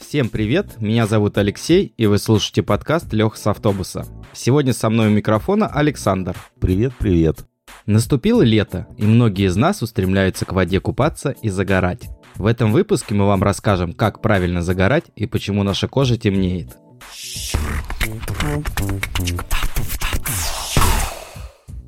Всем привет, меня зовут Алексей, и вы слушаете подкаст Лех с автобуса. Сегодня со мной у микрофона Александр. Привет, привет. Наступило лето, и многие из нас устремляются к воде купаться и загорать. В этом выпуске мы вам расскажем, как правильно загорать и почему наша кожа темнеет.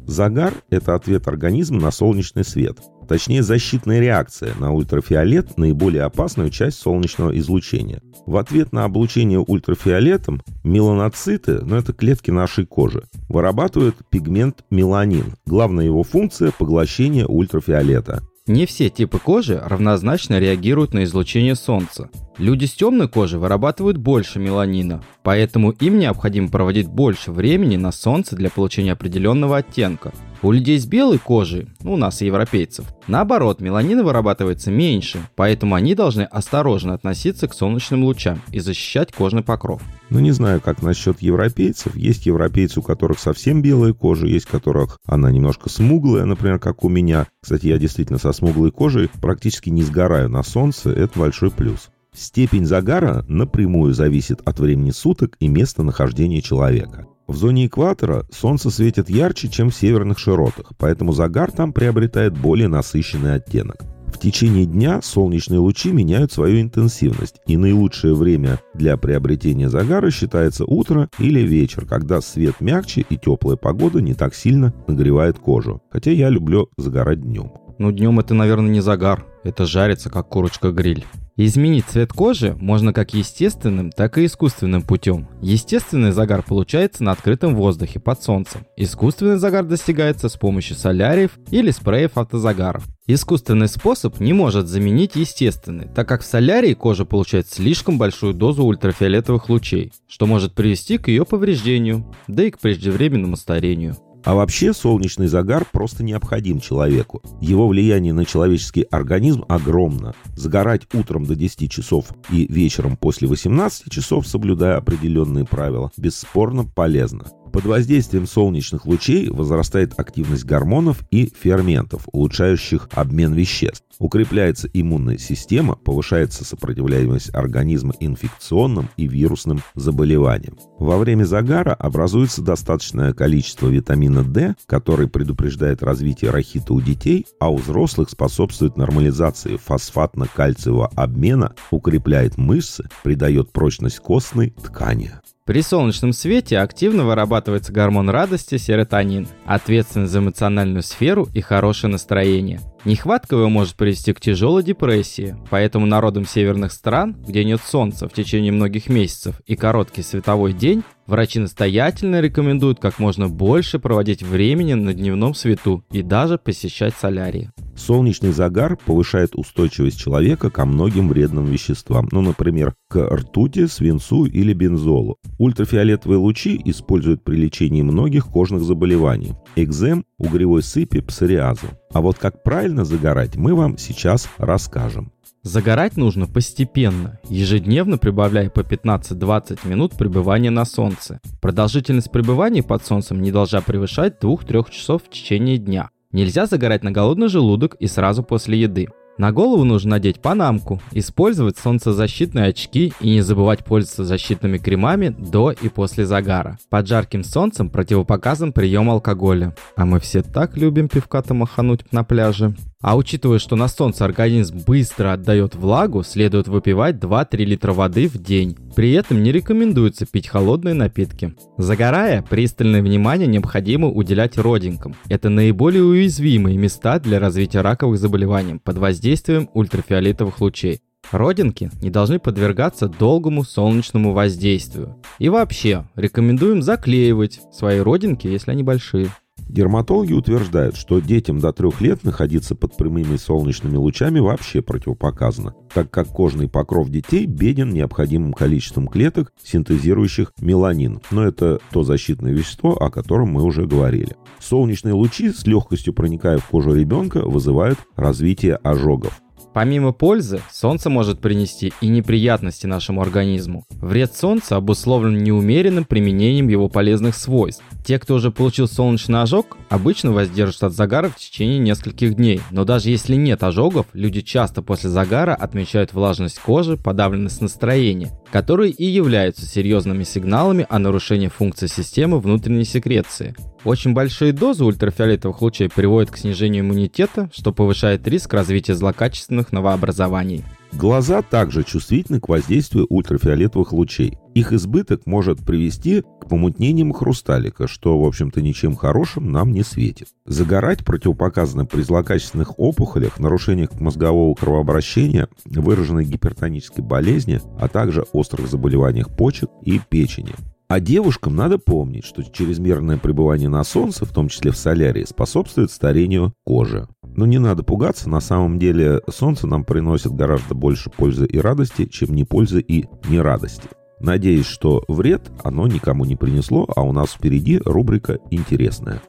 Загар – это ответ организма на солнечный свет. Точнее, защитная реакция на ультрафиолет – наиболее опасную часть солнечного излучения. В ответ на облучение ультрафиолетом меланоциты, ну это клетки нашей кожи, вырабатывают пигмент меланин. Главная его функция – поглощение ультрафиолета. Не все типы кожи равнозначно реагируют на излучение солнца. Люди с темной кожей вырабатывают больше меланина, поэтому им необходимо проводить больше времени на солнце для получения определенного оттенка. У людей с белой кожей, ну, у нас и европейцев, наоборот, меланина вырабатывается меньше, поэтому они должны осторожно относиться к солнечным лучам и защищать кожный покров. Ну, не знаю, как насчет европейцев. Есть европейцы, у которых совсем белая кожа, есть у которых она немножко смуглая, например, как у меня. Кстати, я действительно со смуглой кожей практически не сгораю на солнце, это большой плюс. Степень загара напрямую зависит от времени суток и места нахождения человека. В зоне экватора солнце светит ярче, чем в северных широтах, поэтому загар там приобретает более насыщенный оттенок. В течение дня солнечные лучи меняют свою интенсивность, и наилучшее время для приобретения загара считается утро или вечер, когда свет мягче и теплая погода не так сильно нагревает кожу. Хотя я люблю загорать днем. Ну, днем это, наверное, не загар. Это жарится, как курочка-гриль. Изменить цвет кожи можно как естественным, так и искусственным путем. Естественный загар получается на открытом воздухе под солнцем. Искусственный загар достигается с помощью соляриев или спреев автозагаров. Искусственный способ не может заменить естественный, так как в солярии кожа получает слишком большую дозу ультрафиолетовых лучей, что может привести к ее повреждению, да и к преждевременному старению. А вообще солнечный загар просто необходим человеку. Его влияние на человеческий организм огромно. Загорать утром до 10 часов и вечером после 18 часов, соблюдая определенные правила, бесспорно полезно. Под воздействием солнечных лучей возрастает активность гормонов и ферментов, улучшающих обмен веществ. Укрепляется иммунная система, повышается сопротивляемость организма инфекционным и вирусным заболеваниям. Во время загара образуется достаточное количество витамина D, который предупреждает развитие рахита у детей, а у взрослых способствует нормализации фосфатно-кальциевого обмена, укрепляет мышцы, придает прочность костной ткани. При солнечном свете активно вырабатывается гормон радости серотонин, ответственный за эмоциональную сферу и хорошее настроение. Нехватка его может привести к тяжелой депрессии, поэтому народам северных стран, где нет солнца в течение многих месяцев и короткий световой день, врачи настоятельно рекомендуют как можно больше проводить времени на дневном свету и даже посещать солярии. Солнечный загар повышает устойчивость человека ко многим вредным веществам, ну, например, к ртути, свинцу или бензолу. Ультрафиолетовые лучи используют при лечении многих кожных заболеваний – экзем, угревой сыпи, псориазу. А вот как правильно загорать, мы вам сейчас расскажем. Загорать нужно постепенно, ежедневно прибавляя по 15-20 минут пребывания на солнце. Продолжительность пребывания под солнцем не должна превышать 2-3 часов в течение дня. Нельзя загорать на голодный желудок и сразу после еды. На голову нужно надеть панамку, использовать солнцезащитные очки и не забывать пользоваться защитными кремами до и после загара. Под жарким солнцем противопоказан прием алкоголя. А мы все так любим пивка-то махануть на пляже. А учитывая, что на солнце организм быстро отдает влагу, следует выпивать 2-3 литра воды в день. При этом не рекомендуется пить холодные напитки. Загорая, пристальное внимание необходимо уделять родинкам. Это наиболее уязвимые места для развития раковых заболеваний под воздействием ультрафиолетовых лучей. Родинки не должны подвергаться долгому солнечному воздействию. И вообще, рекомендуем заклеивать свои родинки, если они большие. Дерматологи утверждают, что детям до трех лет находиться под прямыми солнечными лучами вообще противопоказано, так как кожный покров детей беден необходимым количеством клеток, синтезирующих меланин. Но это то защитное вещество, о котором мы уже говорили. Солнечные лучи с легкостью проникая в кожу ребенка вызывают развитие ожогов. Помимо пользы, солнце может принести и неприятности нашему организму. Вред солнца обусловлен неумеренным применением его полезных свойств. Те, кто уже получил солнечный ожог, обычно воздерживаются от загара в течение нескольких дней. Но даже если нет ожогов, люди часто после загара отмечают влажность кожи, подавленность настроения, которые и являются серьезными сигналами о нарушении функции системы внутренней секреции. Очень большие дозы ультрафиолетовых лучей приводят к снижению иммунитета, что повышает риск развития злокачественных новообразований. Глаза также чувствительны к воздействию ультрафиолетовых лучей. Их избыток может привести к помутнениям хрусталика, что, в общем-то, ничем хорошим нам не светит. Загорать противопоказано при злокачественных опухолях, нарушениях мозгового кровообращения, выраженной гипертонической болезни, а также острых заболеваниях почек и печени. А девушкам надо помнить, что чрезмерное пребывание на солнце, в том числе в солярии, способствует старению кожи. Но не надо пугаться, на самом деле солнце нам приносит гораздо больше пользы и радости, чем не пользы и не радости. Надеюсь, что вред оно никому не принесло, а у нас впереди рубрика «Интересная».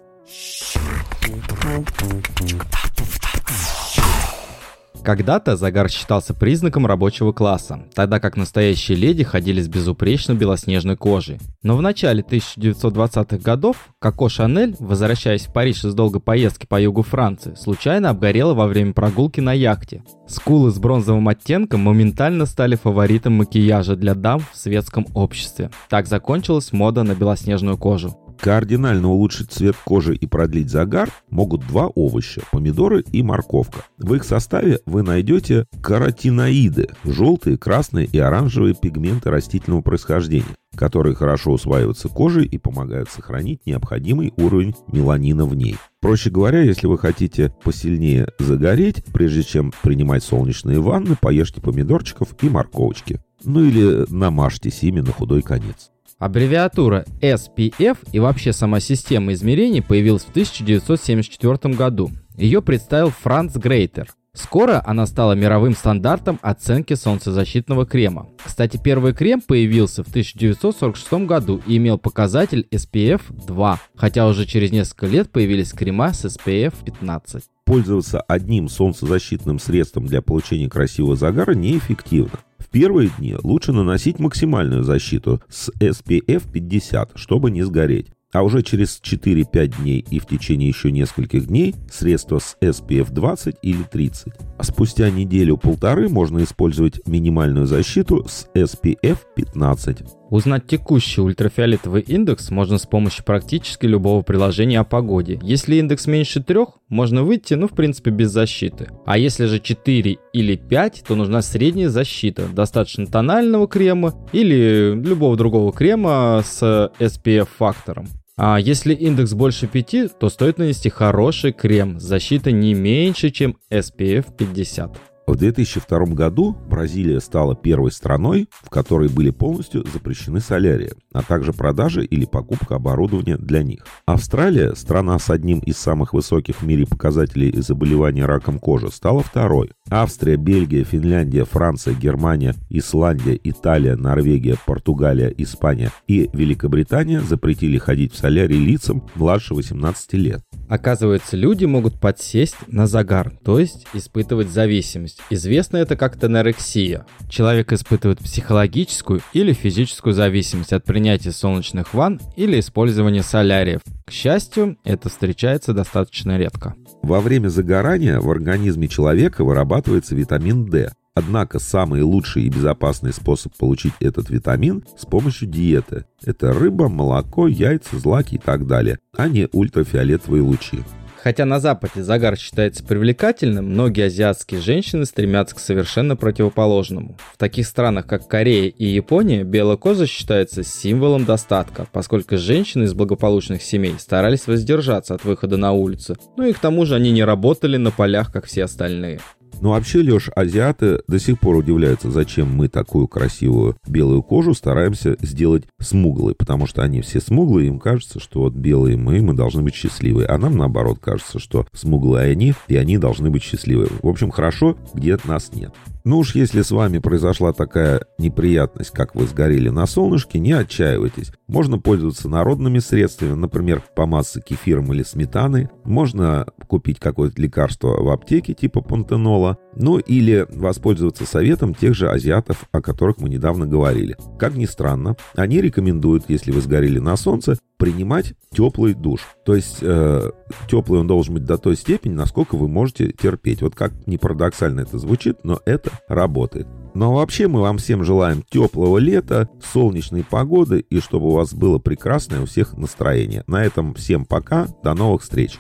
Когда-то загар считался признаком рабочего класса, тогда как настоящие леди ходили с безупречно белоснежной кожей. Но в начале 1920-х годов Коко Шанель, возвращаясь в Париж из долгой поездки по югу Франции, случайно обгорела во время прогулки на яхте. Скулы с бронзовым оттенком моментально стали фаворитом макияжа для дам в светском обществе. Так закончилась мода на белоснежную кожу. Кардинально улучшить цвет кожи и продлить загар могут два овоща – помидоры и морковка. В их составе вы найдете каротиноиды – желтые, красные и оранжевые пигменты растительного происхождения которые хорошо усваиваются кожей и помогают сохранить необходимый уровень меланина в ней. Проще говоря, если вы хотите посильнее загореть, прежде чем принимать солнечные ванны, поешьте помидорчиков и морковочки. Ну или намажьтесь ими на худой конец. Аббревиатура SPF и вообще сама система измерений появилась в 1974 году. Ее представил Франц Грейтер. Скоро она стала мировым стандартом оценки солнцезащитного крема. Кстати, первый крем появился в 1946 году и имел показатель SPF 2, хотя уже через несколько лет появились крема с SPF 15. Пользоваться одним солнцезащитным средством для получения красивого загара неэффективно. В первые дни лучше наносить максимальную защиту с SPF 50, чтобы не сгореть. А уже через 4-5 дней и в течение еще нескольких дней средство с SPF 20 или 30. А спустя неделю-полторы можно использовать минимальную защиту с SPF 15. Узнать текущий ультрафиолетовый индекс можно с помощью практически любого приложения о погоде. Если индекс меньше 3, можно выйти, ну, в принципе, без защиты. А если же 4 или 5, то нужна средняя защита. Достаточно тонального крема или любого другого крема с SPF-фактором. А если индекс больше 5, то стоит нанести хороший крем с защитой не меньше, чем SPF 50. В 2002 году Бразилия стала первой страной, в которой были полностью запрещены солярии, а также продажа или покупка оборудования для них. Австралия, страна с одним из самых высоких в мире показателей заболевания раком кожи, стала второй. Австрия, Бельгия, Финляндия, Франция, Германия, Исландия, Италия, Норвегия, Португалия, Испания и Великобритания запретили ходить в солярий лицам младше 18 лет. Оказывается, люди могут подсесть на загар, то есть испытывать зависимость. Известно это как тенорексия. Человек испытывает психологическую или физическую зависимость от принятия солнечных ванн или использования соляриев. К счастью, это встречается достаточно редко. Во время загорания в организме человека вырабатывается витамин D, Однако самый лучший и безопасный способ получить этот витамин с помощью диеты. Это рыба, молоко, яйца, злаки и так далее, а не ультрафиолетовые лучи. Хотя на Западе загар считается привлекательным, многие азиатские женщины стремятся к совершенно противоположному. В таких странах, как Корея и Япония, белая кожа считается символом достатка, поскольку женщины из благополучных семей старались воздержаться от выхода на улицу, ну и к тому же они не работали на полях, как все остальные. Ну вообще, Леш, азиаты до сих пор удивляются, зачем мы такую красивую белую кожу стараемся сделать смуглой, потому что они все смуглые, им кажется, что вот белые мы, мы должны быть счастливы, а нам наоборот кажется, что смуглые они, и они должны быть счастливы. В общем, хорошо, где нас нет. Ну уж если с вами произошла такая неприятность, как вы сгорели на солнышке, не отчаивайтесь. Можно пользоваться народными средствами, например, помазаться кефиром или сметаной. Можно купить какое-то лекарство в аптеке типа пантенола, мало. Ну или воспользоваться советом тех же азиатов, о которых мы недавно говорили. Как ни странно, они рекомендуют, если вы сгорели на солнце, принимать теплый душ. То есть э, теплый он должен быть до той степени, насколько вы можете терпеть. Вот как ни парадоксально это звучит, но это работает. Но вообще мы вам всем желаем теплого лета, солнечной погоды и чтобы у вас было прекрасное у всех настроение. На этом всем пока, до новых встреч.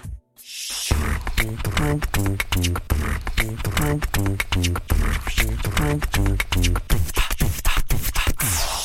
Thank you.